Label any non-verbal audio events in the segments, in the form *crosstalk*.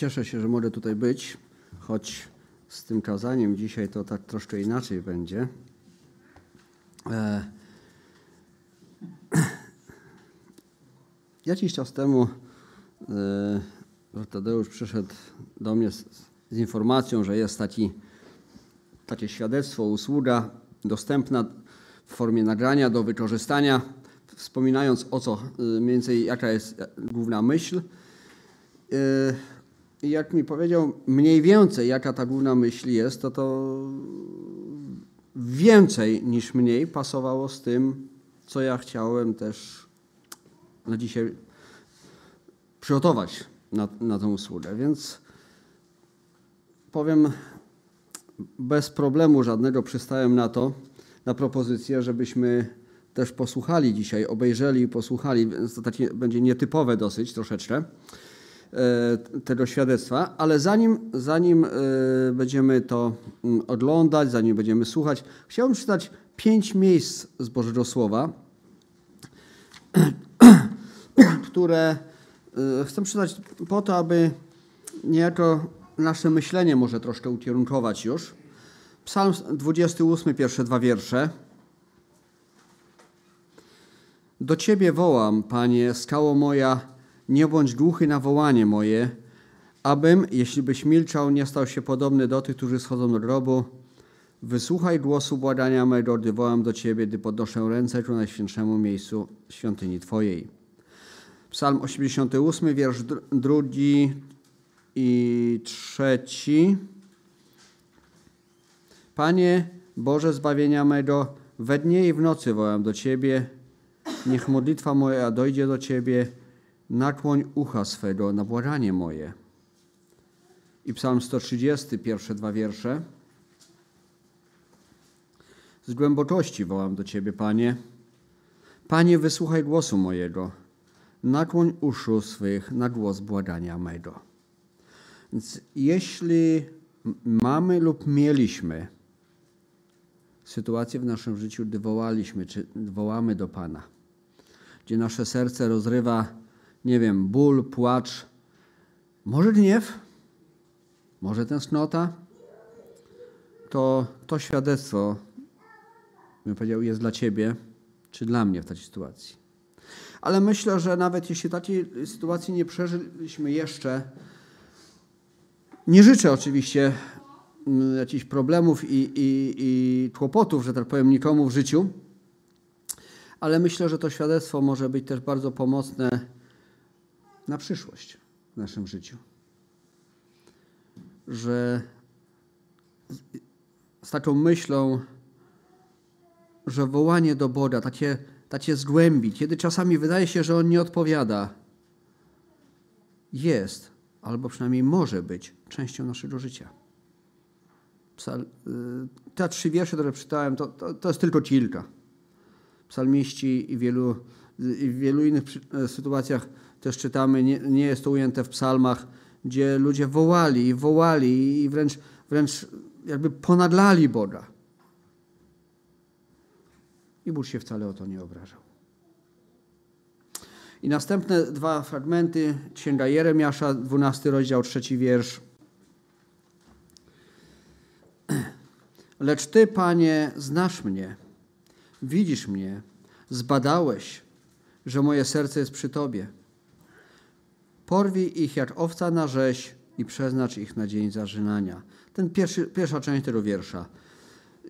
Cieszę się, że mogę tutaj być, choć z tym kazaniem dzisiaj to tak troszkę inaczej będzie. E, *clears throat* jakiś czas temu e, Tadeusz przyszedł do mnie z, z informacją, że jest taki, takie świadectwo, usługa dostępna w formie nagrania do wykorzystania, wspominając o co, e, mniej więcej jaka jest główna myśl. Jak mi powiedział mniej więcej, jaka ta główna myśl jest, to to więcej niż mniej pasowało z tym, co ja chciałem też na dzisiaj przygotować na, na tę usługę. Więc powiem, bez problemu żadnego przystałem na to, na propozycję, żebyśmy też posłuchali dzisiaj, obejrzeli i posłuchali, więc to takie będzie nietypowe dosyć troszeczkę. E, tego świadectwa, ale zanim, zanim e, będziemy to mm, oglądać, zanim będziemy słuchać, chciałbym czytać pięć miejsc z Bożego Słowa, *clears throat* które e, chcę czytać po to, aby niejako nasze myślenie może troszkę ukierunkować już. Psalm 28, pierwsze dwa wiersze. Do Ciebie wołam, Panie, skało moja, nie bądź głuchy na wołanie moje, abym, jeśli byś milczał, nie stał się podobny do tych, którzy schodzą do grobu. Wysłuchaj głosu błagania mego, gdy wołam do Ciebie, gdy podnoszę ręce ku najświętszemu miejscu świątyni Twojej. Psalm 88, wiersz drugi i trzeci. Panie Boże zbawienia mego, we dnie i w nocy wołam do Ciebie. Niech modlitwa moja dojdzie do Ciebie nakłoń ucha swego na błaganie moje. I psalm 130, pierwsze dwa wiersze. Z głębokości wołam do Ciebie, Panie. Panie, wysłuchaj głosu mojego. Nakłoń uszu swych na głos błagania mego. Więc jeśli mamy lub mieliśmy sytuację w naszym życiu, gdy wołaliśmy, czy wołamy do Pana, gdzie nasze serce rozrywa nie wiem, ból, płacz, może gniew, może tęsknota, to to świadectwo, bym powiedział, jest dla Ciebie czy dla mnie w takiej sytuacji. Ale myślę, że nawet jeśli takiej sytuacji nie przeżyliśmy jeszcze, nie życzę oczywiście mm, jakichś problemów i, i, i kłopotów, że tak powiem, nikomu w życiu, ale myślę, że to świadectwo może być też bardzo pomocne na przyszłość w naszym życiu. Że z taką myślą, że wołanie do Boga, takie, takie z głębi, kiedy czasami wydaje się, że On nie odpowiada, jest, albo przynajmniej może być częścią naszego życia. Psal, y, te trzy wiersze, które przeczytałem, to, to, to jest tylko kilka. Psalmiści i wielu, i w wielu innych sytuacjach też czytamy, nie, nie jest to ujęte w psalmach, gdzie ludzie wołali i wołali i wręcz, wręcz jakby ponadlali Boga. I Bóg się wcale o to nie obrażał. I następne dwa fragmenty, Księga Jeremiasza, 12 rozdział, trzeci wiersz. *clears throat* Lecz Ty, Panie, znasz mnie, widzisz mnie, zbadałeś, że moje serce jest przy Tobie. Porwij ich jak owca na rzeź i przeznacz ich na dzień zażynania. Ten pierwszy, pierwsza część tego wiersza.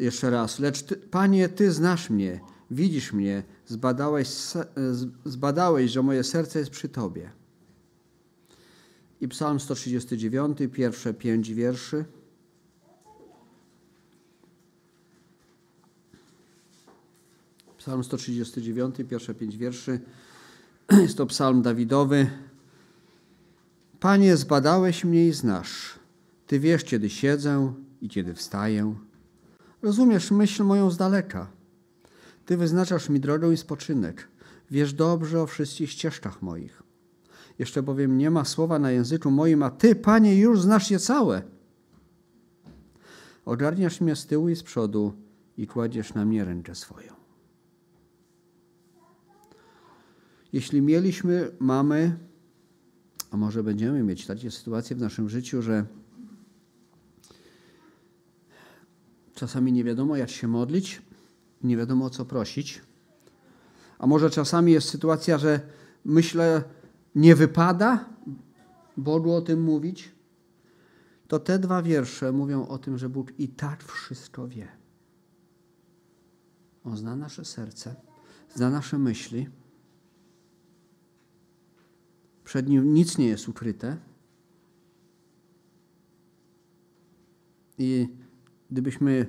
Jeszcze raz. Lecz ty, Panie, Ty znasz mnie, widzisz mnie, zbadałeś, zbadałeś, że moje serce jest przy Tobie. I Psalm 139, pierwsze pięć wierszy. Psalm 139, pierwsze pięć wierszy. *clears throat* Jest to psalm Dawidowy. Panie, zbadałeś mnie i znasz. Ty wiesz, kiedy siedzę i kiedy wstaję. Rozumiesz myśl moją z daleka. Ty wyznaczasz mi drogę i spoczynek. Wiesz dobrze o wszystkich ścieżkach moich. Jeszcze bowiem nie ma słowa na języku moim, a Ty, Panie, już znasz je całe. Ogarniasz mnie z tyłu i z przodu i kładziesz na mnie rękę swoją. Jeśli mieliśmy, mamy A może będziemy mieć takie sytuacje w naszym życiu, że czasami nie wiadomo, jak się modlić, nie wiadomo o co prosić. A może czasami jest sytuacja, że myślę, nie wypada Bogu o tym mówić. To te dwa wiersze mówią o tym, że Bóg i tak wszystko wie. On zna nasze serce, zna nasze myśli. Przed nim nic nie jest ukryte. I gdybyśmy,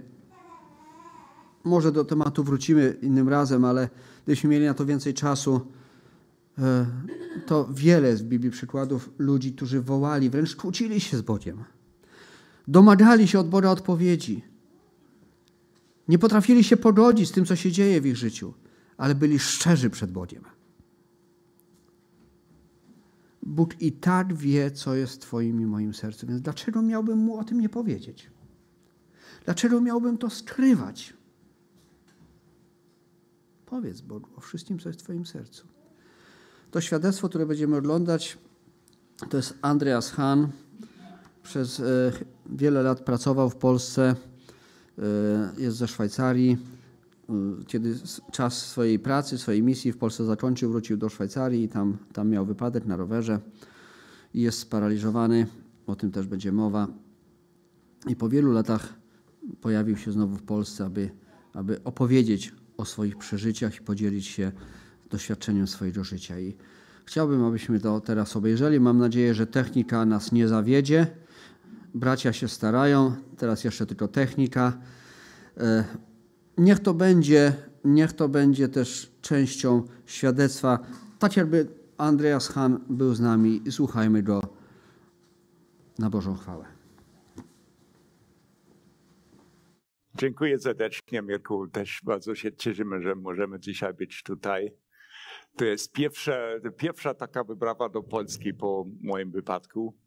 może do tematu wrócimy innym razem, ale gdybyśmy mieli na to więcej czasu, e, to wiele w Biblii przykładów ludzi, którzy wołali, wręcz kłócili się z Bogiem. Domagali się od Boga odpowiedzi. Nie potrafili się pogodzić z tym, co się dzieje w ich życiu, ale byli szczerzy przed Bogiem. Bóg i tak wie, co jest Twoim i moim sercu, więc dlaczego miałbym mu o tym nie powiedzieć? Dlaczego miałbym to skrywać? Powiedz Bogu o wszystkim, co jest w Twoim sercu. To świadectwo, które będziemy oglądać, to jest Andreas Hahn. Przez e, wiele lat pracował w Polsce, e, jest ze Szwajcarii. E, kiedy czas swojej pracy, swojej misji w Polsce zakończył, wrócił do Szwajcarii i tam, tam miał wypadek na rowerze i jest sparaliżowany. O tym też będzie mowa. I po wielu latach pojawił się znowu w Polsce, aby, aby opowiedzieć o swoich przeżyciach i podzielić się doświadczeniem swojego życia. I chciałbym, abyśmy to teraz obejrzeli. Mam nadzieję, że technika nas nie zawiedzie. Bracia się starają, teraz jeszcze tylko technika. Niech to będzie, niech to będzie też częścią świadectwa. Tak jakby Andreas Hahn był z nami słuchajmy go na Bożą chwałę. Dziękuję serdecznie, Mirku. Też bardzo się cieszymy, że możemy dzisiaj być tutaj. To jest pierwsza, pierwsza taka wyprawa do Polski po moim wypadku.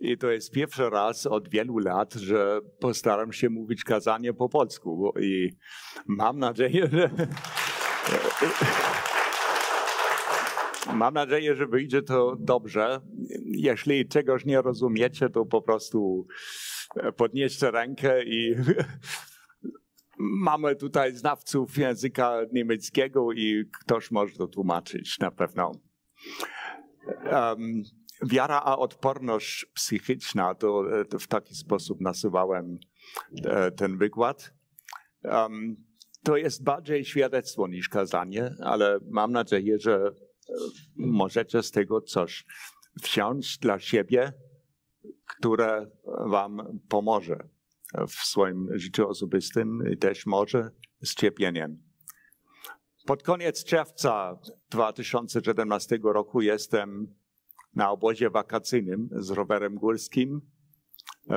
I to jest pierwszy raz od wielu lat, że postaram się mówić kazanie po polsku. I mam nadzieję, że. Mam nadzieję, że wyjdzie to dobrze. Jeśli czegoś nie rozumiecie, to po prostu podnieście rękę i *laughs* mamy tutaj znawców języka niemieckiego i ktoś może to tłumaczyć na pewno. Um, wiara a odporność psychiczna, to, to, w taki sposób nazywałem e, ten wykład. Um, to jest bardziej świadectwo niż kazanie, ale mam nadzieję, że e, możecie z tego coś wziąć dla siebie, które Wam pomoże w swoim życiu osobistym i też może z cierpieniem. Pod koniec czerwca 2017 roku jestem na obozie wakacyjnym z rowerem górskim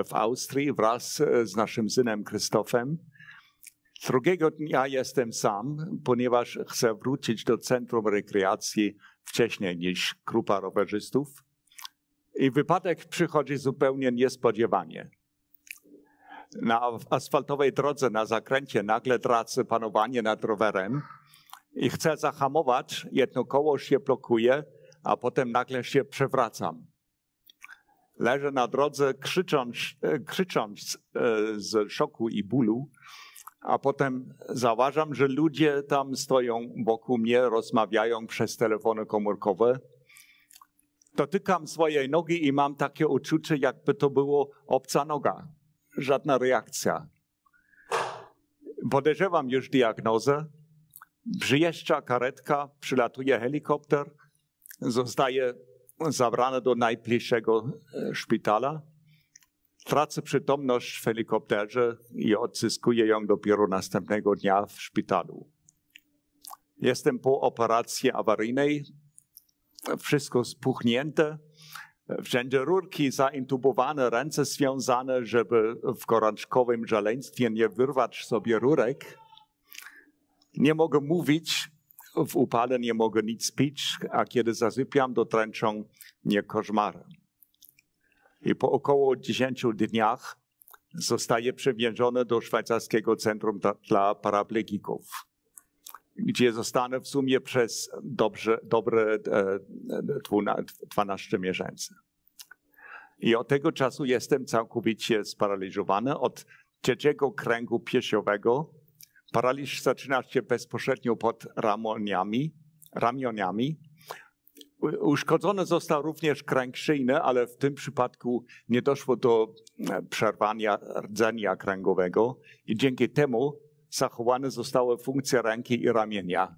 w Austrii wraz z naszym synem Krzysztofem. Drugiego dnia jestem sam, ponieważ chcę wrócić do centrum rekreacji wcześniej niż grupa rowerzystów. I wypadek przychodzi zupełnie niespodziewanie. Na asfaltowej drodze na zakręcie nagle tracę panowanie nad rowerem i chcę zahamować, jedno koło się blokuje, a potem nagle się przewracam. Leżę na drodze krzycząc, e, e, z szoku i bólu, a potem zauważam, że ludzie tam stoją wokół mnie, rozmawiają przez telefony komórkowe dotykam swojej nogi i mam takie uczucie, jakby to było obca noga. Żadna reakcja. Podejrzewam już diagnozę. Przyjeżdża karetka, przylatuje helikopter, zostaje zabrany do najbliższego e, szpitala. Tracę przytomność w helikopterze i odzyskuję ją dopiero następnego dnia w szpitalu. Jestem po operacji awaryjnej, wszystko spuchnięte, wszędzie rurki zaintubowane, ręce związane, żeby w gorączkowym żaleństwie nie wyrwać sobie rurek. Nie mogę mówić, w upale nie mogę nic pić, a kiedy zasypiam, to tręczą mnie koszmary. I po około 10 dniach zostaje przewieziony do szwajcarskiego centrum dla paraplegików gdzie zostanę w sumie przez dobrze, dobre 12 miesięcy. I od tego czasu jestem całkowicie sparaliżowany. Od trzeciego kręgu piersiowego paraliż zaczyna się bezpośrednio pod ramionami. ramionami. Uszkodzony został również kręg szyjny, ale w tym przypadku nie doszło do przerwania rdzenia kręgowego i dzięki temu zachowane zostały funkcje ręki i ramienia.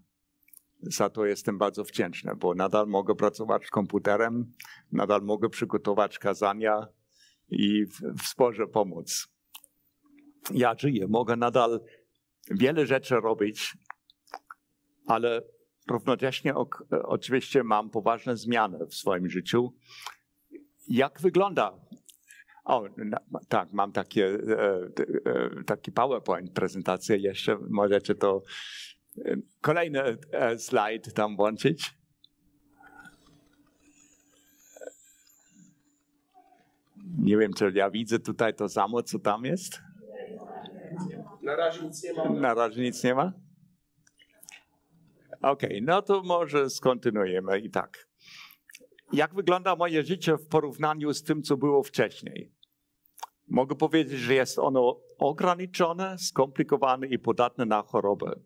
Za to jestem bardzo wdzięczny, bo nadal mogę pracować z komputerem, nadal mogę przygotować kazania i w sporze pomóc. Ja żyję, mogę nadal wiele rzeczy robić, ale równocześnie oczywiście mam poważne zmiany w swoim życiu. Jak wygląda o, tak, mam takie, e, e, taki PowerPoint prezentację jeszcze. Możecie to e, kolejny slajd tam włączyć. Nie wiem, czy ja widzę tutaj to samo, co tam jest. Na razie nic nie ma. Na razie nic nie ma? Okej, okay, no to może skontynuujemy i tak. Jak wygląda moje życie w porównaniu z tym, co było wcześniej? Mogę powiedzieć, że jest ono ograniczone, skomplikowane i podatne na chorobę.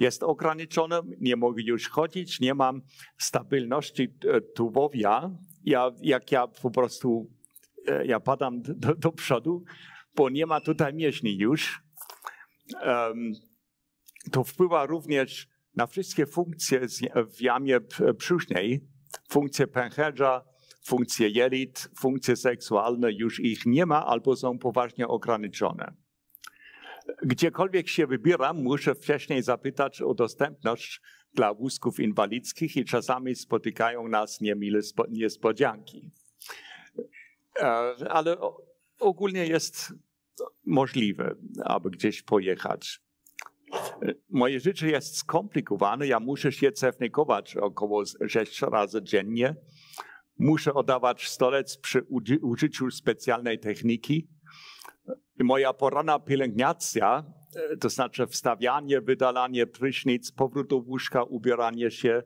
Jest ograniczone, nie mogę już chodzić, nie mam stabilności e, tułowia. Ja, jak ja po prostu e, ja padam do, do przodu, bo nie ma tutaj mięśni już. To wpływa również na wszystkie funkcje w jamie brzusznej, funkcje pęcherza, funkcje jelit, funkcje seksualne już ich nie ma albo są poważnie ograniczone. Gdziekolwiek się wybieram, muszę wcześniej zapytać o dostępność dla wózków inwalidzkich i czasami spotykają nas niemile niespodzianki. E, ale ogólnie jest możliwe, aby gdzieś pojechać. Moje życie jest skomplikowane. Ja muszę się cewnikować około 6 razy dziennie. Muszę oddawać stolec przy użyciu specjalnej techniki. Moja poranna pielęgnacja, e, to znaczy wstawianie, wydalanie prysznic, powrót do łóżka, ubieranie się,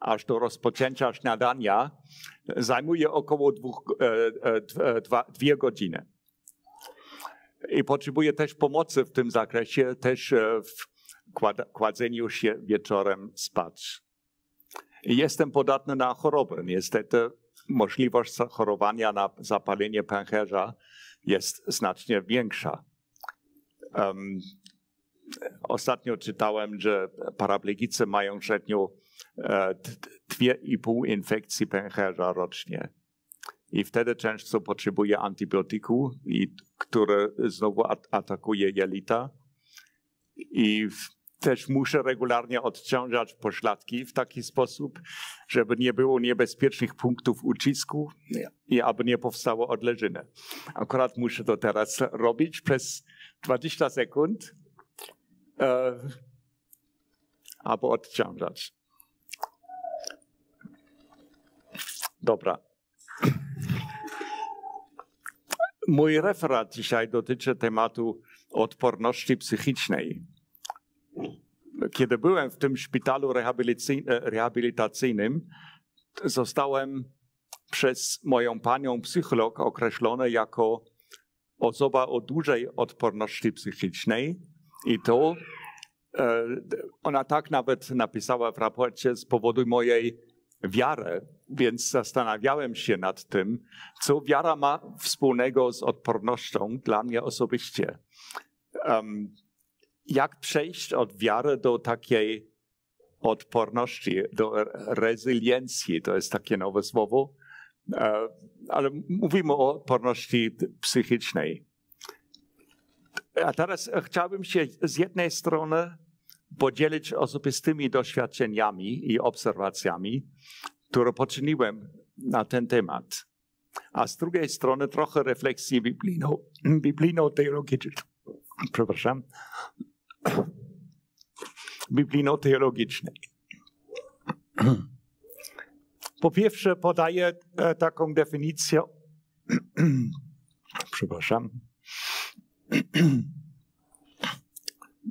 aż do rozpoczęcia śniadania, zajmuje około dwóch, e, e, dwie godziny. I potrzebuję też pomocy w tym zakresie, też w kładzeniu się wieczorem spać. Jestem podatny na chorobę. Niestety możliwość zachorowania na zapalenie pęcherza jest znacznie większa. Um, ostatnio czytałem, że paraplegicy mają średnio e, 2,5 infekcji pęcherza rocznie. I wtedy często potrzebuje antybiotyku, i, które znowu atakuje jelita. I też muszę regularnie odciążać pośladki w taki sposób, żeby nie było niebezpiecznych punktów ucisku i aby nie powstało odleżyny. Akurat muszę to teraz robić przez 20 sekund, e, aby odciążać. Dobra. Mój referat dzisiaj dotyczy tematu odporności psychicznej. Kiedy byłem w tym szpitalu rehabilitacyjnym, zostałem przez moją panią psycholog określony jako osoba o dużej odporności psychicznej i to e, ona tak nawet napisała w raporcie z powodu mojej wiary, więc zastanawiałem się nad tym, co wiara ma wspólnego z odpornością dla mnie osobiście. Um, jak przejść od wiary do takiej odporności, do rezyliencji, to jest takie nowe słowo, e, ale mówimy o odporności psychicznej. A teraz chciałbym się z jednej strony podzielić osobistymi doświadczeniami i obserwacjami, które poczyniłem na ten temat. A z drugiej strony trochę refleksji biblijno-teologicznej. Przepraszam biblijno-teologicznej. Po pierwsze, podaję e, taką definicję. *clears throat* Przepraszam. *clears throat*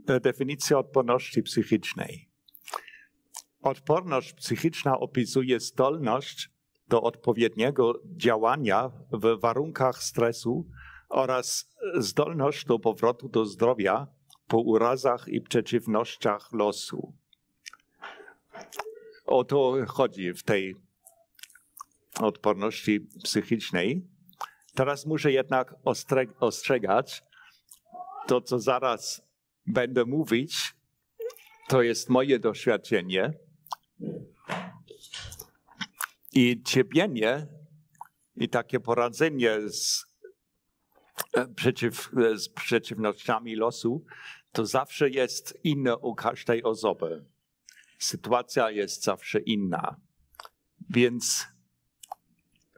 e, definicja odporności psychicznej. Odporność psychiczna opisuje zdolność do odpowiedniego działania w warunkach stresu oraz zdolność do powrotu do zdrowia po urazach i przeciwnościach losu. O to chodzi w tej odporności psychicznej. Teraz muszę jednak ostrzegać, to co zaraz będę mówić, to jest moje doświadczenie. I cierpienie i takie poradzenie z, e, przeciw, z przeciwnościami losu, to zawsze jest inne u każdej osoby. Sytuacja jest zawsze inna. Więc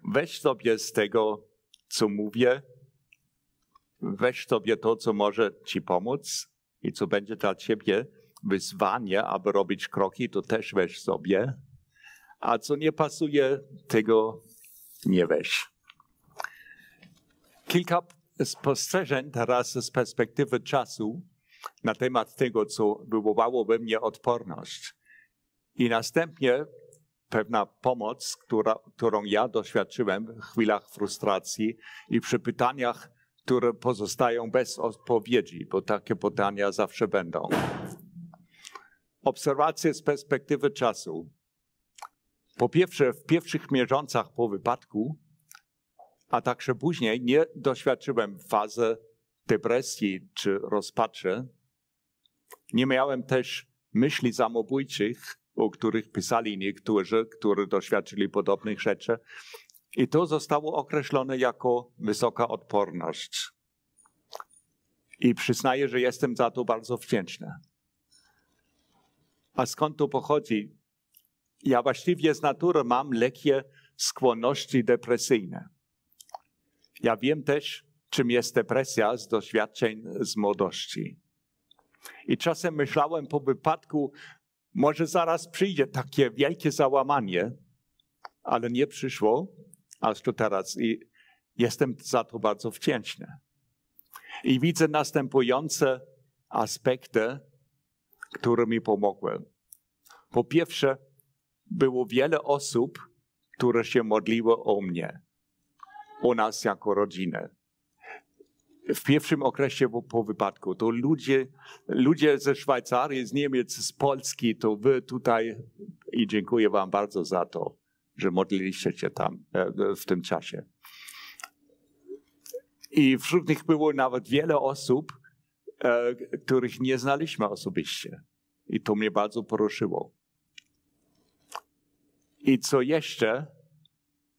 weź sobie z tego, co mówię, weź sobie to, co może ci pomóc i co będzie dla ciebie wyzwanie, aby robić kroki, to też weź sobie. A co nie pasuje, tego nie weź. Kilka spostrzeżeń teraz z perspektywy czasu na temat tego, co wywołało we mnie odporność. I następnie pewna pomoc, która, którą ja doświadczyłem w chwilach frustracji i przy pytaniach, które pozostają bez odpowiedzi, bo takie pytania zawsze będą. Obserwacje z perspektywy czasu. Po pierwsze, w pierwszych miesiącach po wypadku, a także później, nie doświadczyłem fazy depresji czy rozpaczy. Nie miałem też myśli samobójczych, o których pisali niektórzy, którzy doświadczyli podobnych rzeczy. I to zostało określone jako wysoka odporność. I przyznaję, że jestem za to bardzo wdzięczny. A skąd to pochodzi? Ja właściwie z natury mam lekkie skłonności depresyjne. Ja wiem też, czym jest depresja z doświadczeń z młodości. I czasem myślałem po wypadku, może zaraz przyjdzie takie wielkie załamanie, ale nie przyszło, aż to teraz. I jestem za to bardzo wdzięczny. I widzę następujące aspekty, które mi pomogły. Po pierwsze, było wiele osób, które się modliły o mnie, o nas jako rodzinę w pierwszym okresie po, po, wypadku. To ludzie, ludzie ze Szwajcarii, z Niemiec, z Polski, to wy tutaj i dziękuję wam bardzo za to, że modliliście się tam e, w tym czasie. I wśród nich było nawet wiele osób, których nie znaliśmy osobiście. I to mnie bardzo poruszyło. I co jeszcze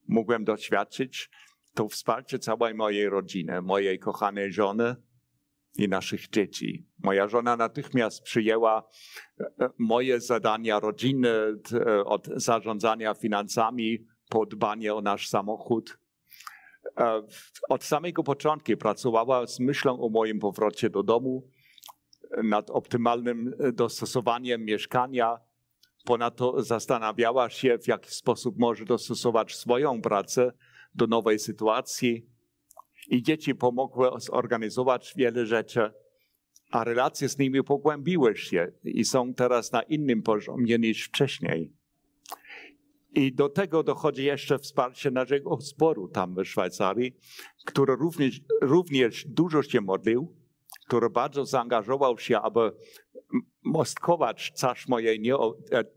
mogłem doświadczyć, to wsparcie całej mojej rodziny, mojej kochanej żony i naszych dzieci. Moja żona natychmiast przyjęła e, e, moje zadania rodziny e, od zarządzania finansami po dbanie o nasz samochód. Od samego początku pracowała z myślą o moim powrocie do domu, nad optymalnym dostosowaniem mieszkania. Ponadto zastanawiała się, w jaki sposób może dostosować swoją pracę do nowej sytuacji i dzieci pomogły zorganizować wiele rzeczy, a relacje z nimi pogłębiły się i są teraz na innym poziomie niż wcześniej. I do tego dochodzi jeszcze wsparcie naszego zboru tam w Szwajcarii, który również, również dużo się modlił, który bardzo zaangażował się, aby mostkować czas mojej,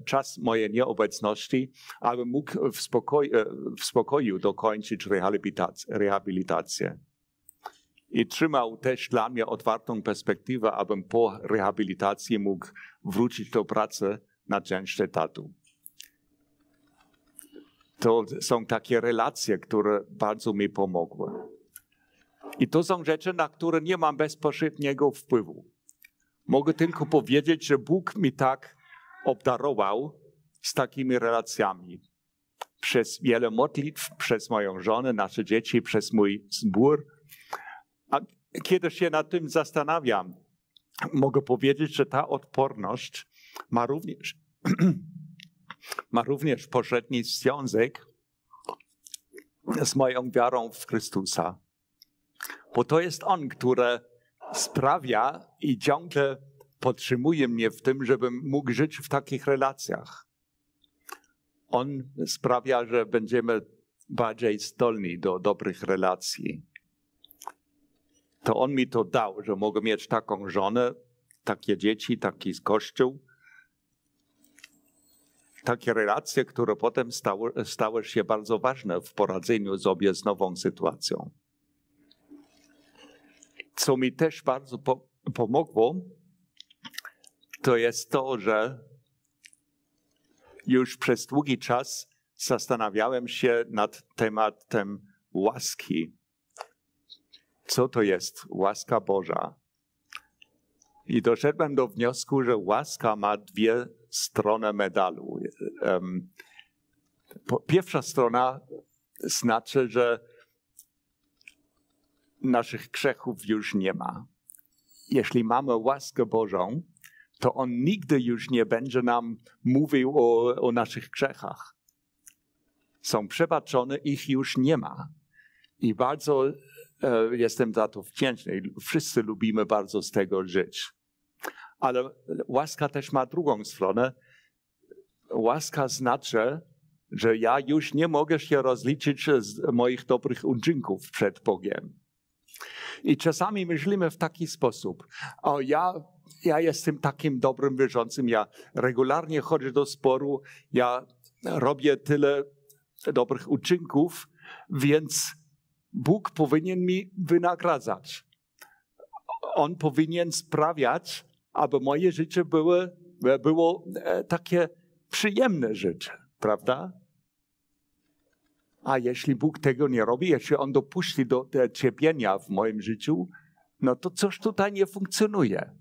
czas mojej nieobecności, aby mógł w, spokoj, w spokoju dokończyć rehabilitację. I trzymał też dla mnie otwartą perspektywę, abym po rehabilitacji mógł wrócić do pracy na część etatu. To są takie relacje, które bardzo mi pomogły. I to są rzeczy, na które nie mam bezpośredniego wpływu. Mogę tylko powiedzieć, że Bóg mi tak obdarował z takimi relacjami. Przez wiele modlitw, przez moją żonę, nasze dzieci, przez mój zbór. A kiedy się nad tym zastanawiam, mogę powiedzieć, że ta odporność ma również, *clears throat* ma również pośredni związek z moją wiarą w Chrystusa. Bo to jest On, który sprawia i ciągle podtrzymuje mnie w tym, żebym mógł żyć w takich relacjach. On sprawia, że będziemy bardziej zdolni do dobrych relacji. To on mi to dał, że mogę mieć taką żonę, takie dzieci, taki kościół, takie relacje, które potem stały, stały się bardzo ważne w poradzeniu sobie z nową sytuacją. Co mi też bardzo po, pomogło, to jest to, że już przez długi czas zastanawiałem się nad tematem łaski. Co to jest łaska Boża? I doszedłem do wniosku, że łaska ma dwie strony medalu. Pierwsza strona znaczy, że naszych grzechów już nie ma. Jeśli mamy łaskę Bożą, to On nigdy już nie będzie nam mówił o, o naszych grzechach. Są przebaczone, ich już nie ma. I bardzo jestem za to wdzięczny. Wszyscy lubimy bardzo z tego żyć. Ale łaska też ma drugą stronę. Łaska znaczy, że ja już nie mogę się rozliczyć z moich dobrych uczynków przed Bogiem. I czasami myślimy w taki sposób: O, ja, ja jestem takim dobrym wierzącym, ja regularnie chodzę do sporu, ja robię tyle dobrych uczynków, więc Bóg powinien mi wynagradzać. On powinien sprawiać, aby moje życie było, było e, takie przyjemne życie, prawda? A jeśli Bóg tego nie robi, jeśli On dopuści do cierpienia w moim życiu, no to coś tutaj nie funkcjonuje.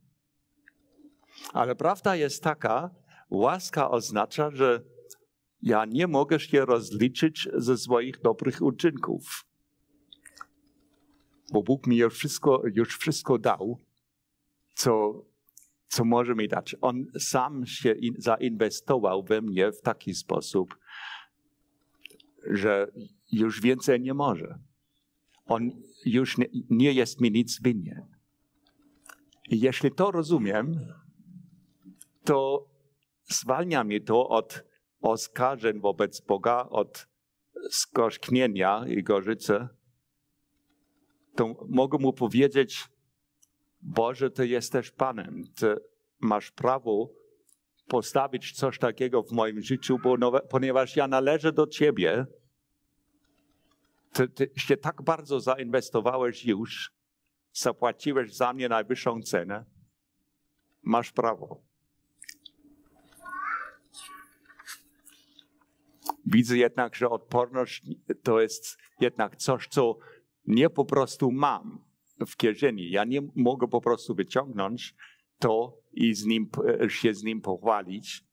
Ale prawda jest taka, łaska oznacza, że ja nie mogę się rozliczyć ze swoich dobrych uczynków. Bo Bóg mi już wszystko, już wszystko dał, co, co może mi dać. On sam się in, zainwestował we mnie w taki sposób, że już więcej nie może. On już nie, nie jest mi nic winien. I jeśli to rozumiem, to zwalnia mi to od oskarżeń wobec Boga, od skorzknienia i gorzycy, to mogę mu powiedzieć, Boże, Ty jesteś Panem, Ty masz prawo postawić coś takiego w moim życiu, bo ponieważ ja należę do Ciebie, ty, ty się tak bardzo zainwestowałeś już, zapłaciłeś za mnie najwyższą cenę, masz prawo. Widzę jednak, że odporność to jest jednak coś, co nie po prostu mam w kieszeni. Ja nie mogę po prostu wyciągnąć to i z nim, się z nim pochwalić.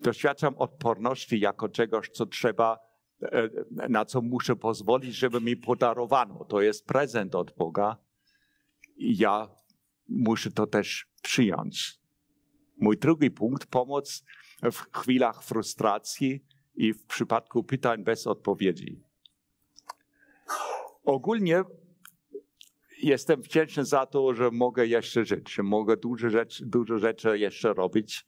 Doświadczam odporności jako czegoś, co trzeba, e, na co muszę pozwolić, żeby mi podarowano. To jest prezent od Boga ja muszę to też przyjąć. Mój drugi punkt, pomoc w chwilach frustracji i w przypadku pytań bez odpowiedzi. Ogólnie jestem wdzięczny za to, że mogę jeszcze żyć, że mogę dużo rzeczy, dużo rzeczy jeszcze robić,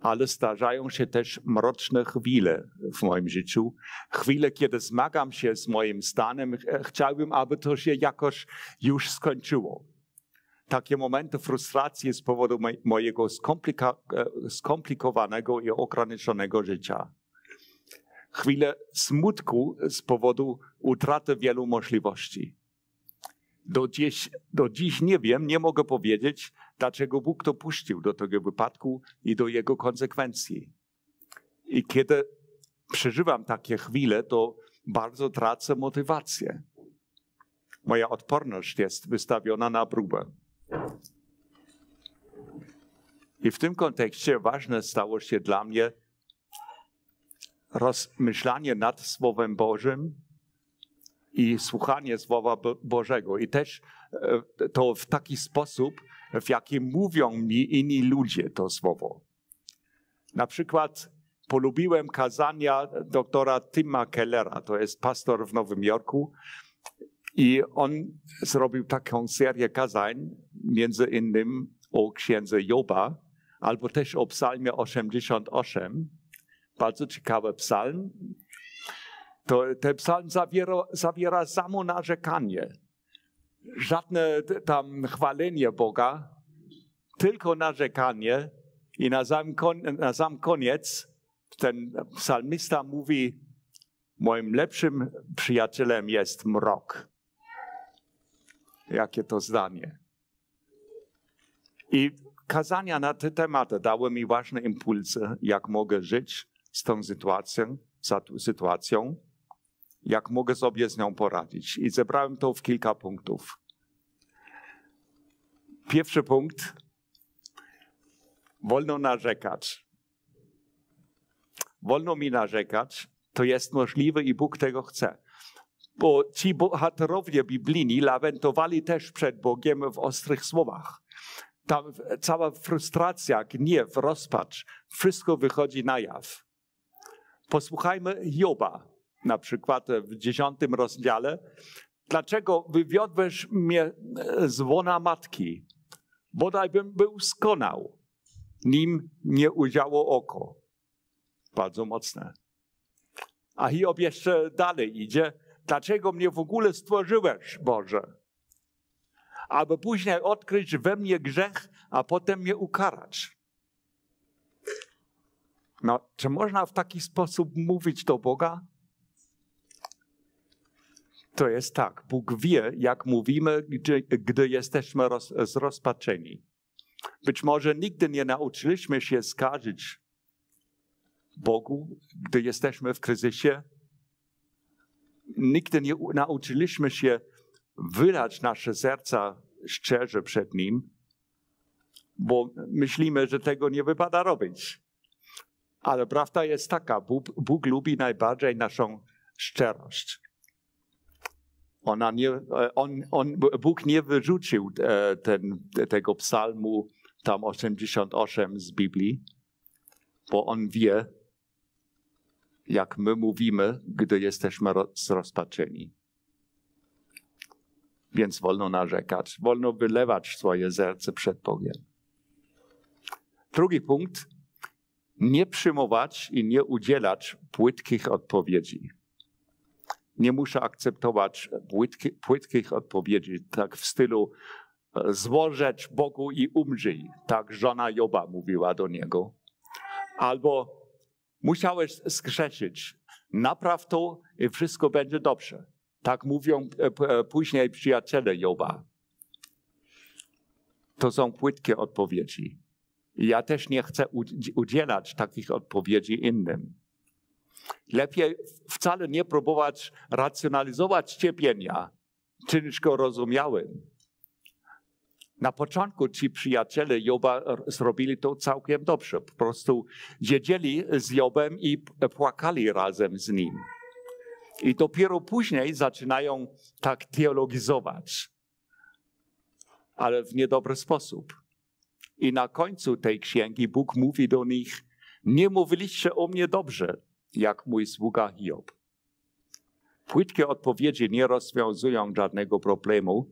ale zdarzają się też mroczne chwile w moim życiu. Chwile, kiedy zmagam się z moim stanem, chciałbym, aby to się jakoś już skończyło. Takie momenty frustracji z powodu mojego skomplika skomplikowanego i ograniczonego życia. Chwile smutku z powodu utraty wielu możliwości do dziś, do dziś nie wiem, nie mogę powiedzieć, dlaczego Bóg to puścił do tego wypadku i do jego konsekwencji. I kiedy przeżywam takie chwile, to bardzo tracę motywację. Moja odporność jest wystawiona na próbę. I w tym kontekście ważne stało się dla mnie rozmyślanie nad Słowem Bożym i słuchanie Słowa Bożego. I też e, to w taki sposób, w jaki mówią mi inni ludzie to Słowo. Na przykład polubiłem kazania doktora Tima Kellera, to jest pastor w Nowym Jorku. I on zrobił taką serię kazań między innymi o księdze Joba, albo też o psalmie 88. Bardzo ciekawy psalm. To, ten psalm zawiera, zawiera samo narzekanie. Żadne tam chwalenie Boga, tylko narzekanie. I na sam, na sam koniec ten psalmista mówi, moim lepszym przyjacielem jest mrok. Jakie to zdanie. I kazania na te tematy dały mi ważne impulsy, jak mogę żyć z tą sytuacją, sytuacją, jak mogę sobie z nią poradzić. I zebrałem to w kilka punktów. Pierwszy punkt. Wolno narzekać. Wolno mi narzekać, to jest możliwe i Bóg tego chce. Bo ci bohaterowie biblijni lamentowali też przed Bogiem w ostrych słowach. Ta cała frustracja, gniew, rozpacz, wszystko wychodzi na jaw. Posłuchajmy Joba, na przykład w dziesiątym rozdziale. Dlaczego wywiodłeś mnie z łona matki? Bodaj bym był skonał, nim nie udziało oko. Bardzo mocne. A Hiob jeszcze dalej idzie. Dlaczego mnie w ogóle stworzyłeś, Boże? Aby później odkryć we mnie grzech, a potem mnie ukarać. No, czy można w taki sposób mówić do Boga? To jest tak. Bóg wie, jak mówimy, gdy, gdy jesteśmy roz, zrozpaczeni. Być może nigdy nie nauczyliśmy się skarżyć Bogu, gdy jesteśmy w kryzysie. Nigdy nie nauczyliśmy się wylać nasze serca szczerze przed Nim, bo myślimy, że tego nie wypada robić. Ale prawda jest taka, Bóg, Bóg lubi najbardziej naszą szczerość. Ona nie, on, on, Bóg nie wyrzucił e, ten, tego psalmu tam 88 z Biblii, bo On wie, jak my mówimy, gdy jesteśmy zrozpaczeni. Więc wolno narzekać, wolno wylewać swoje serce przed Bogiem. Drugi punkt. Nie przyjmować i nie udzielać płytkich odpowiedzi. Nie muszę akceptować płytki, płytkich odpowiedzi, tak w stylu złożeć Bogu i umrzyj. Tak żona Joba mówiła do niego. Albo Musiałeś zgrzeszyć. Napraw to i wszystko będzie dobrze. Tak mówią później przyjaciele Joba. To są płytkie odpowiedzi. Ja też nie chcę udzielać takich odpowiedzi innym. Lepiej wcale nie próbować racjonalizować cierpienia, czynić go rozumiałym na początku ci przyjaciele Joba zrobili to całkiem dobrze. Po prostu siedzieli z Jobem i płakali razem z nim. I dopiero później zaczynają tak teologizować, ale w niedobry sposób. I na końcu tej księgi Bóg mówi do nich: Nie mówiliście o mnie dobrze, jak mój sługa Job. Płytkie odpowiedzi nie rozwiązują żadnego problemu,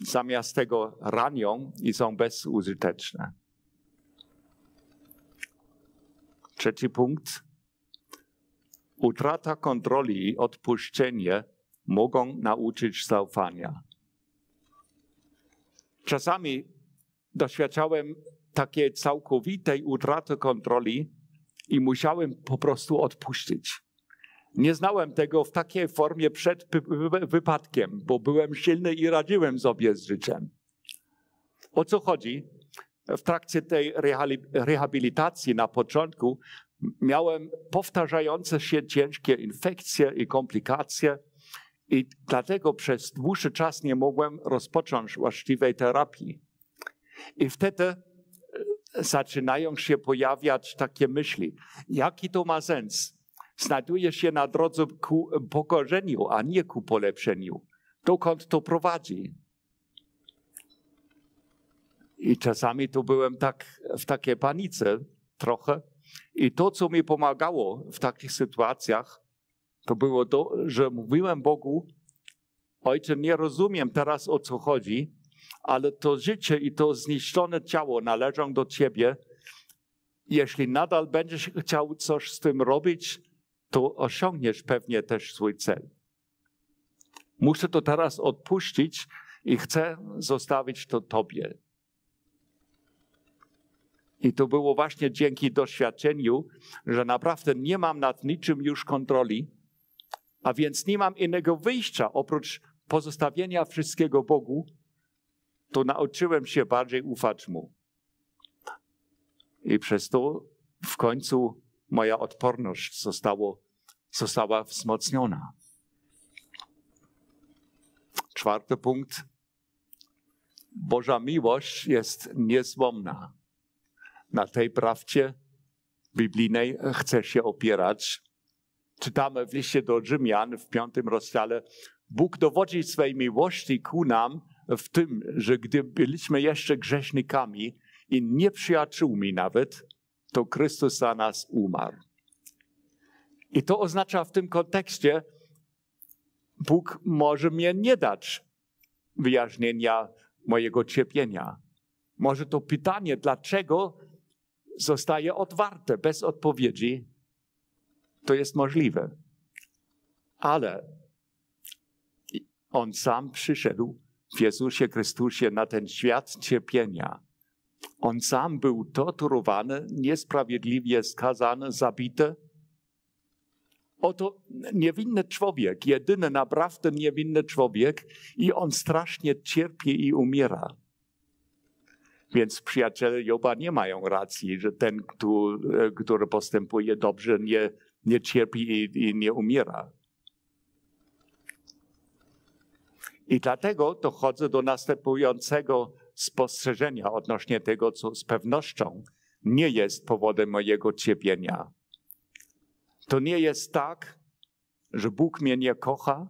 zamiast tego ranią i są bezużyteczne. Trzeci punkt. Utrata kontroli i odpuszczenie mogą nauczyć zaufania. Czasami doświadczałem takiej całkowitej utraty kontroli i musiałem po prostu odpuścić. Nie znałem tego w takiej formie przed wypadkiem, bo byłem silny i radziłem sobie z życiem. O co chodzi? W trakcie tej rehabilitacji na początku miałem powtarzające się ciężkie infekcje i komplikacje, i dlatego przez dłuższy czas nie mogłem rozpocząć właściwej terapii. I wtedy e, zaczynają się pojawiać takie myśli: jaki to ma sens? znajduje się na drodze ku pokorzeniu, a nie ku polepszeniu. Dokąd to prowadzi? I czasami to byłem tak w takiej panice trochę. I to, co mi pomagało w takich sytuacjach, to było to, że mówiłem Bogu, Ojcze, nie rozumiem teraz o co chodzi, ale to życie i to zniszczone ciało należą do ciebie. Jeśli nadal będziesz chciał coś z tym robić, to osiągniesz pewnie też swój cel. Muszę to teraz odpuścić i chcę zostawić to Tobie. I to było właśnie dzięki doświadczeniu, że naprawdę nie mam nad niczym już kontroli, a więc nie mam innego wyjścia oprócz pozostawienia wszystkiego Bogu, to nauczyłem się bardziej ufać Mu. I przez to w końcu moja odporność zostało, została wzmocniona. Czwarty punkt. Boża miłość jest niezłomna. Na tej prawdzie biblijnej chcę się opierać. Czytamy w liście do Rzymian w piątym rozdziale. Bóg dowodzi swej miłości ku nam w tym, że gdy byliśmy jeszcze grzesznikami i nieprzyjaciółmi nawet, to Chrystus za nas umarł. I to oznacza w tym kontekście, Bóg może mnie nie dać wyjaśnienia mojego cierpienia. Może to pytanie, dlaczego zostaje otwarte bez odpowiedzi, to jest możliwe. Ale On sam przyszedł w Jezusie Chrystusie na ten świat cierpienia. On sam był torturowany, niesprawiedliwie skazany, zabity, Oto niewinny człowiek, jedyny naprawdę niewinny człowiek, i on strasznie cierpi i umiera. Więc przyjaciele Joba nie mają racji, że ten, który, postępuje dobrze, nie, nie cierpi i, i nie umiera. I dlatego dochodzę do następującego spostrzeżenia odnośnie tego, co z pewnością nie jest powodem mojego cierpienia. To nie jest tak, że Bóg mnie nie kocha.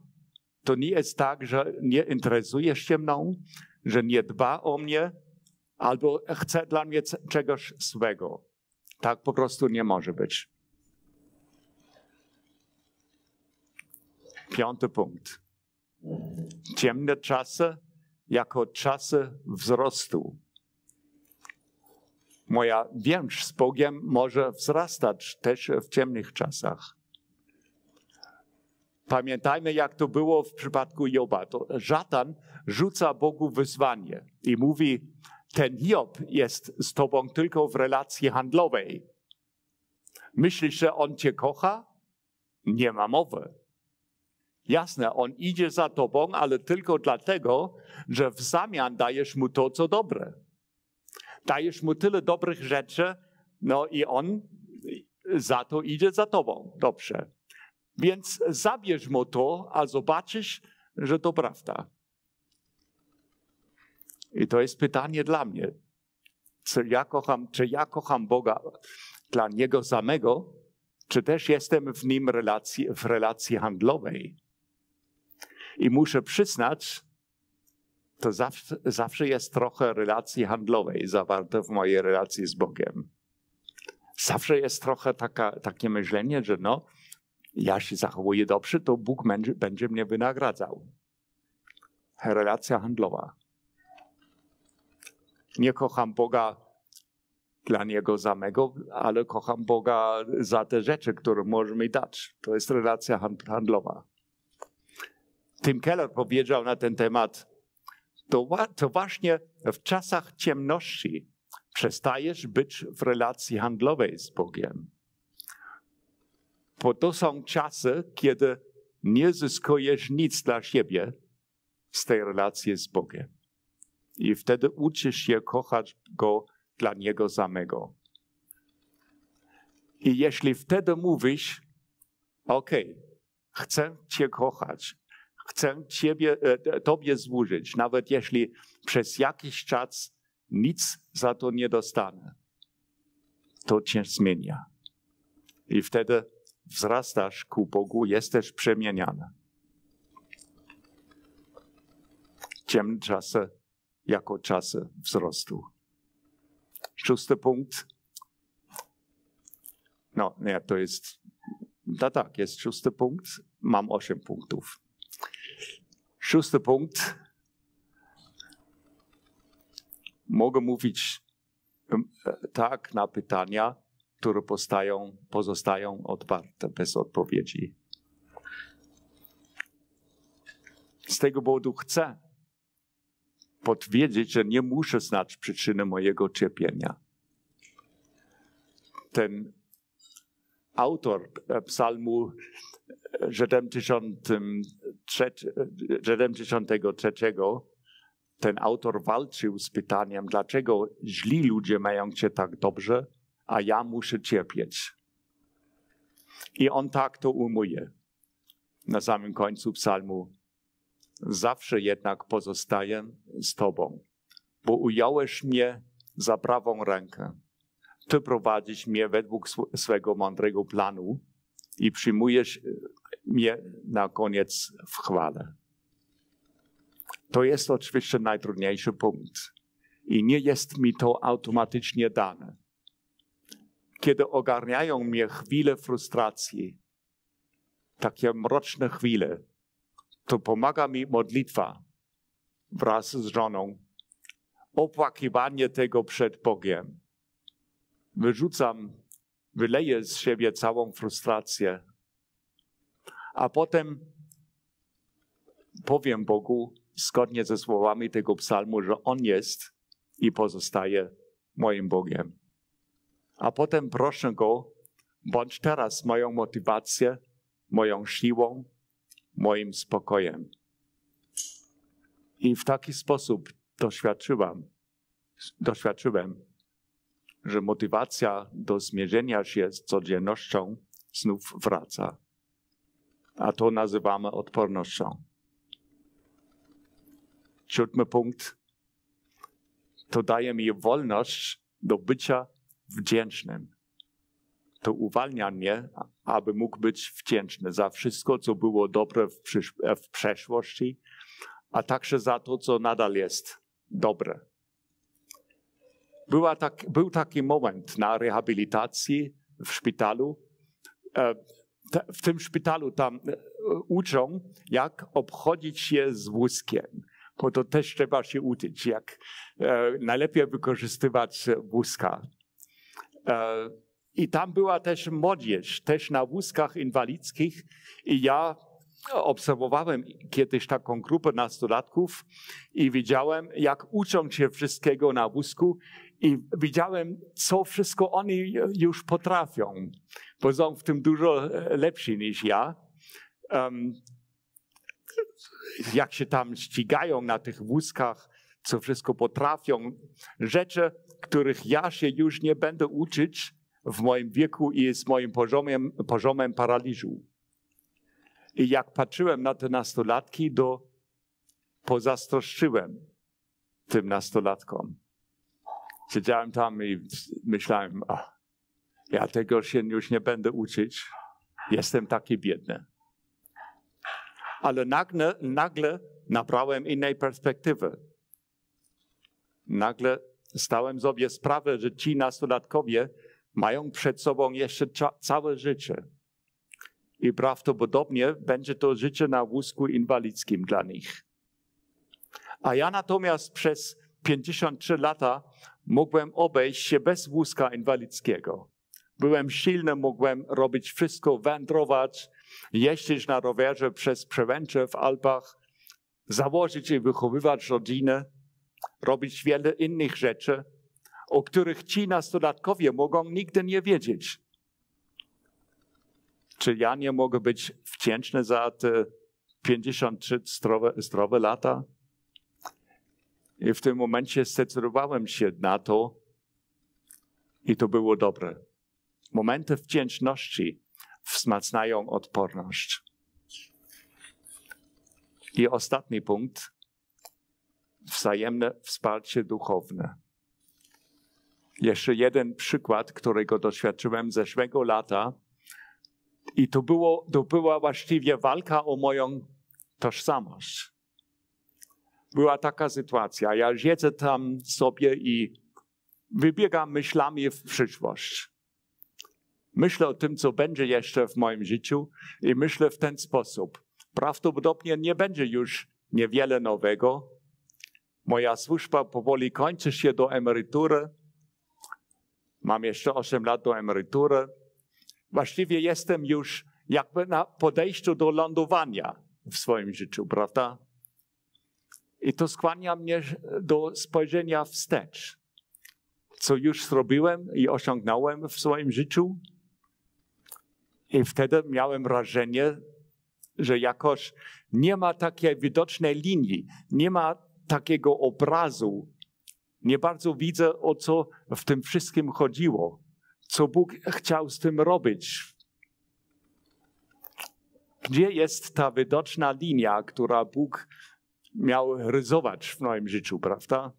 To nie jest tak, że nie interesuje się mną, że nie dba o mnie, albo chce dla mnie czegoś swego. Tak po prostu nie może być. Piąty punkt. Ciemne czasy jako czasy wzrostu. Moja więź z Bogiem może wzrastać też w ciemnych czasach. Pamiętajmy, jak to było w przypadku Joba. To Żatan rzuca Bogu wyzwanie i mówi: Ten Job jest z tobą tylko w relacji handlowej. Myślisz, że on cię kocha? Nie ma mowy. Jasne, on idzie za tobą, ale tylko dlatego, że w zamian dajesz mu to, co dobre dajesz mu tyle dobrych rzeczy, no i on za to idzie za tobą. Dobrze. Więc zabierz mu to, a zobaczysz, że to prawda. I to jest pytanie dla mnie. Czy ja kocham, czy ja kocham Boga dla Niego samego, czy też jestem w Nim relacji, w relacji handlowej? I muszę przyznać, to zawsze, zawsze jest trochę relacji handlowej zawarte w mojej relacji z Bogiem. Zawsze jest trochę taka, takie myślenie, że no, ja się zachowuję dobrze, to Bóg będzie, będzie mnie wynagradzał. Relacja handlowa. Nie kocham Boga dla Niego samego, ale kocham Boga za te rzeczy, które może mi dać. To jest relacja handlowa. Tim Keller powiedział na ten temat, to, to właśnie w czasach ciemności przestajesz być w relacji handlowej z Bogiem. Bo to są czasy, kiedy nie zyskujesz nic dla siebie z tej relacji z Bogiem. I wtedy uczysz się kochać Go dla Niego samego. I jeśli wtedy mówisz, OK, chcę Cię kochać, Chcę ciebie, e, Tobie służyć, nawet jeśli przez jakiś czas nic za to nie dostanę. To Cię zmienia. I wtedy wzrastasz ku Bogu, jesteś przemieniany. Ciemne czasy jako czasy wzrostu. Szósty punkt. No, nie, to jest. No tak, jest szósty punkt. Mam osiem punktów. Szósty punkt. Mogę mówić tak na pytania, które postają, pozostają otwarte, bez odpowiedzi. Z tego powodu chcę powiedzieć, że nie muszę znać przyczyny mojego cierpienia. Ten autor e, psalmu 73, 73 ten autor walczył z pytaniem, dlaczego źli ludzie mają cię tak dobrze, a ja muszę cierpieć. I on tak to umuje. Na samym końcu psalmu. Zawsze jednak pozostaję z Tobą, bo ująłeś mnie za prawą rękę. Ty prowadzisz mnie według sw- swego mądrego planu i przyjmujesz e, mnie na koniec w chwale. To jest oczywiście najtrudniejszy punkt. I nie jest mi to automatycznie dane. Kiedy ogarniają mnie chwile frustracji, takie mroczne chwile, to pomaga mi modlitwa wraz z żoną, opłakiwanie tego przed Bogiem. Wyrzucam, wyleję z siebie całą frustrację, a potem powiem Bogu, zgodnie ze słowami tego psalmu, że On jest i pozostaje moim Bogiem. A potem proszę Go, bądź teraz moją motywacją, moją siłą, moim spokojem. I w taki sposób doświadczyłam, doświadczyłem, że motywacja do zmierzenia się z codziennością znów wraca. A to nazywamy odpornością. Siódmy punkt. To daje mi wolność do bycia wdzięcznym. To uwalnia mnie, aby mógł być wdzięczny za wszystko, co było dobre w, w przeszłości, a także za to, co nadal jest dobre. Była tak, był taki moment na rehabilitacji w szpitalu. E, W tym szpitalu tam e, uczą, jak obchodzić się z wózkiem bo to też trzeba się uczyć, jak e, najlepiej wykorzystywać wózka. I tam była też młodzież, też na wózkach inwalidzkich i ja obserwowałem kiedyś taką grupę nastolatków i widziałem, jak uczą się wszystkiego na wózku i widziałem, co wszystko oni już potrafią, bo są w tym dużo lepsi niż ja. Em, jak się tam ścigają na tych wózkach, co wszystko potrafią. Rzeczy, których ja się już nie będę uczyć w moim wieku i z moim poziomem, poziomem paraliżu. I jak patrzyłem na te nastolatki, to pozazdroszczyłem tym nastolatkom. Siedziałem tam i myślałem, a, ja tego się już nie będę uczyć. Jestem taki biedny ale nagle, nagle nabrałem innej perspektywy. Nagle stałem sobie sprawę, że ci nastolatkowie mają przed sobą jeszcze całe życie. I prawdopodobnie będzie to życie na wózku inwalidzkim dla nich. A ja natomiast przez 53 lata mogłem obejść się bez wózka inwalidzkiego. Byłem silny, mogłem robić wszystko, wędrować, jeździć na rowerze przez przełęcze w Alpach, założyć i wychowywać rodzinę, robić wiele innych rzeczy, o których ci nastolatkowie mogą nigdy nie wiedzieć. Czy ja nie mogę być wdzięczny za te 53 zdrowe, zdrowe lata? I w tym momencie zdecydowałem się na to i to było dobre. Momenty wdzięczności wzmacniają odporność. I ostatni punkt. Wzajemne wsparcie duchowne. Jeszcze jeden przykład, którego doświadczyłem zeszłego lata. I to, było, to była właściwie walka o moją tożsamość. Była taka sytuacja. Ja siedzę tam sobie i wybiegam myślami w przyszłość. Myślę o tym, co będzie jeszcze w moim życiu i myślę w ten sposób. Prawdopodobnie nie będzie już niewiele nowego. Moja służba powoli kończy się do emerytury. Mam jeszcze 8 lat do emerytury. Właściwie jestem już jakby na podejściu do lądowania w swoim życiu, prawda? I to skłania mnie do spojrzenia wstecz. Co już zrobiłem i osiągnąłem w swoim życiu. I wtedy miałem wrażenie, że jakoś nie ma takiej widocznej linii, nie ma takiego obrazu. Nie bardzo widzę, o co w tym wszystkim chodziło, co Bóg chciał z tym robić. Gdzie jest ta widoczna linia, która Bóg miał rysować w moim życiu, prawda?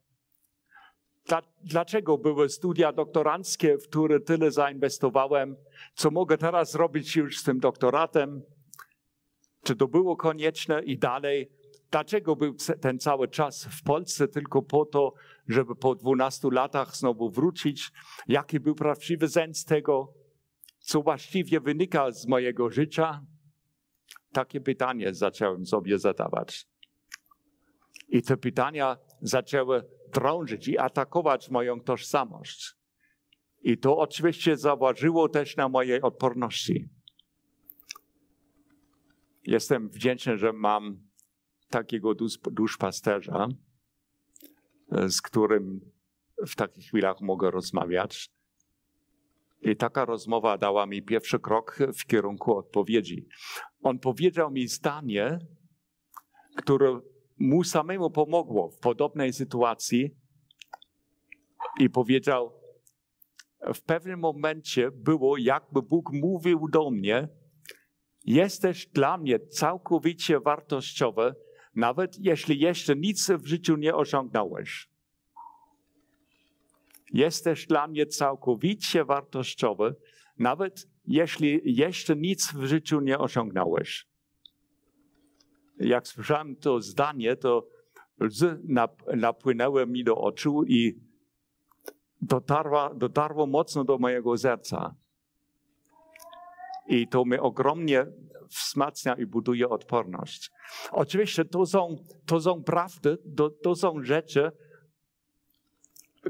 Dlaczego były studia doktoranckie, w które tyle zainwestowałem? Co mogę teraz zrobić już z tym doktoratem? Czy to było konieczne i dalej? Dlaczego był ten cały czas w Polsce tylko po to, żeby po 12 latach znowu wrócić? Jaki był prawdziwy sens tego? Co właściwie wynika z mojego życia? Takie pytanie zacząłem sobie zadawać. I te pytania zaczęły drążyć i atakować moją tożsamość. I to oczywiście zaważyło też na mojej odporności. Jestem wdzięczny, że mam takiego duszpasterza, z którym w takich chwilach mogę rozmawiać. I taka rozmowa dała mi pierwszy krok w kierunku odpowiedzi. On powiedział mi zdanie, które mu samemu pomogło w podobnej sytuacji i powiedział, w pewnym momencie było, jakby Bóg mówił do mnie, jesteś dla mnie całkowicie wartościowy, nawet jeśli jeszcze nic w życiu nie osiągnąłeś. Jesteś dla mnie całkowicie wartościowy, nawet jeśli jeszcze nic w życiu nie osiągnąłeś. Jak słyszałem to zdanie, to łzy napłynęły mi do oczu i dotarło, dotarło mocno do mojego serca. I to mnie ogromnie wzmacnia i buduje odporność. Oczywiście to są, to są prawdy, to, to są rzeczy,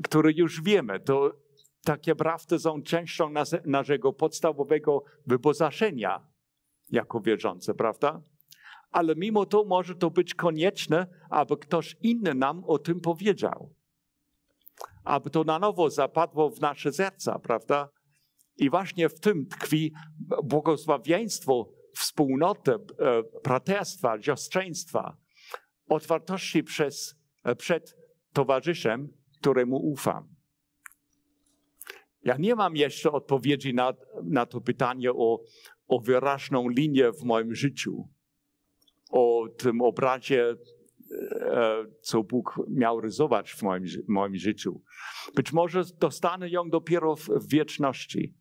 które już wiemy. To, takie prawdy są częścią nas, naszego podstawowego wyposażenia jako wierzący, prawda? Ale mimo to może to być konieczne, aby ktoś inny nam o tym powiedział. Aby to na nowo zapadło w nasze serca, prawda? I właśnie w tym tkwi błogosławieństwo wspólnoty, e, braterstwa, siostrzeństwa, otwartości przez, e, przed towarzyszem, któremu ufam. Ja nie mam jeszcze odpowiedzi na, na to pytanie o, o wyraźną linię w moim życiu, o tym obrazie, e, co Bóg miał rysować w moim, w moim życiu. Być może dostanę ją dopiero w, w wieczności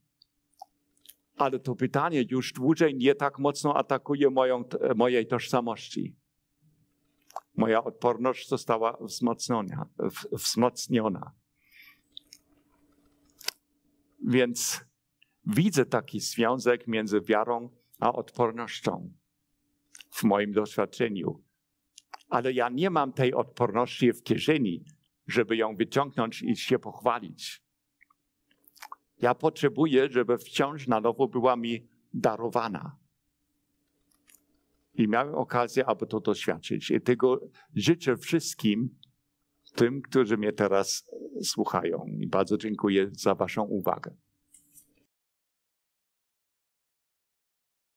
ale to pytanie już dłużej nie tak mocno atakuje moją, mojej tożsamości. Moja odporność została wzmocniona. wzmocniona. Więc widzę taki związek między wiarą a odpornością w moim doświadczeniu. Ale ja nie mam tej odporności w kieszeni, żeby ją wyciągnąć i się pochwalić. Ja potrzebuję, żeby wciąż na nowo była mi darowana. I miałem okazję, aby to doświadczyć. I tego życzę wszystkim tym, którzy mnie teraz słuchają. I bardzo dziękuję za Waszą uwagę.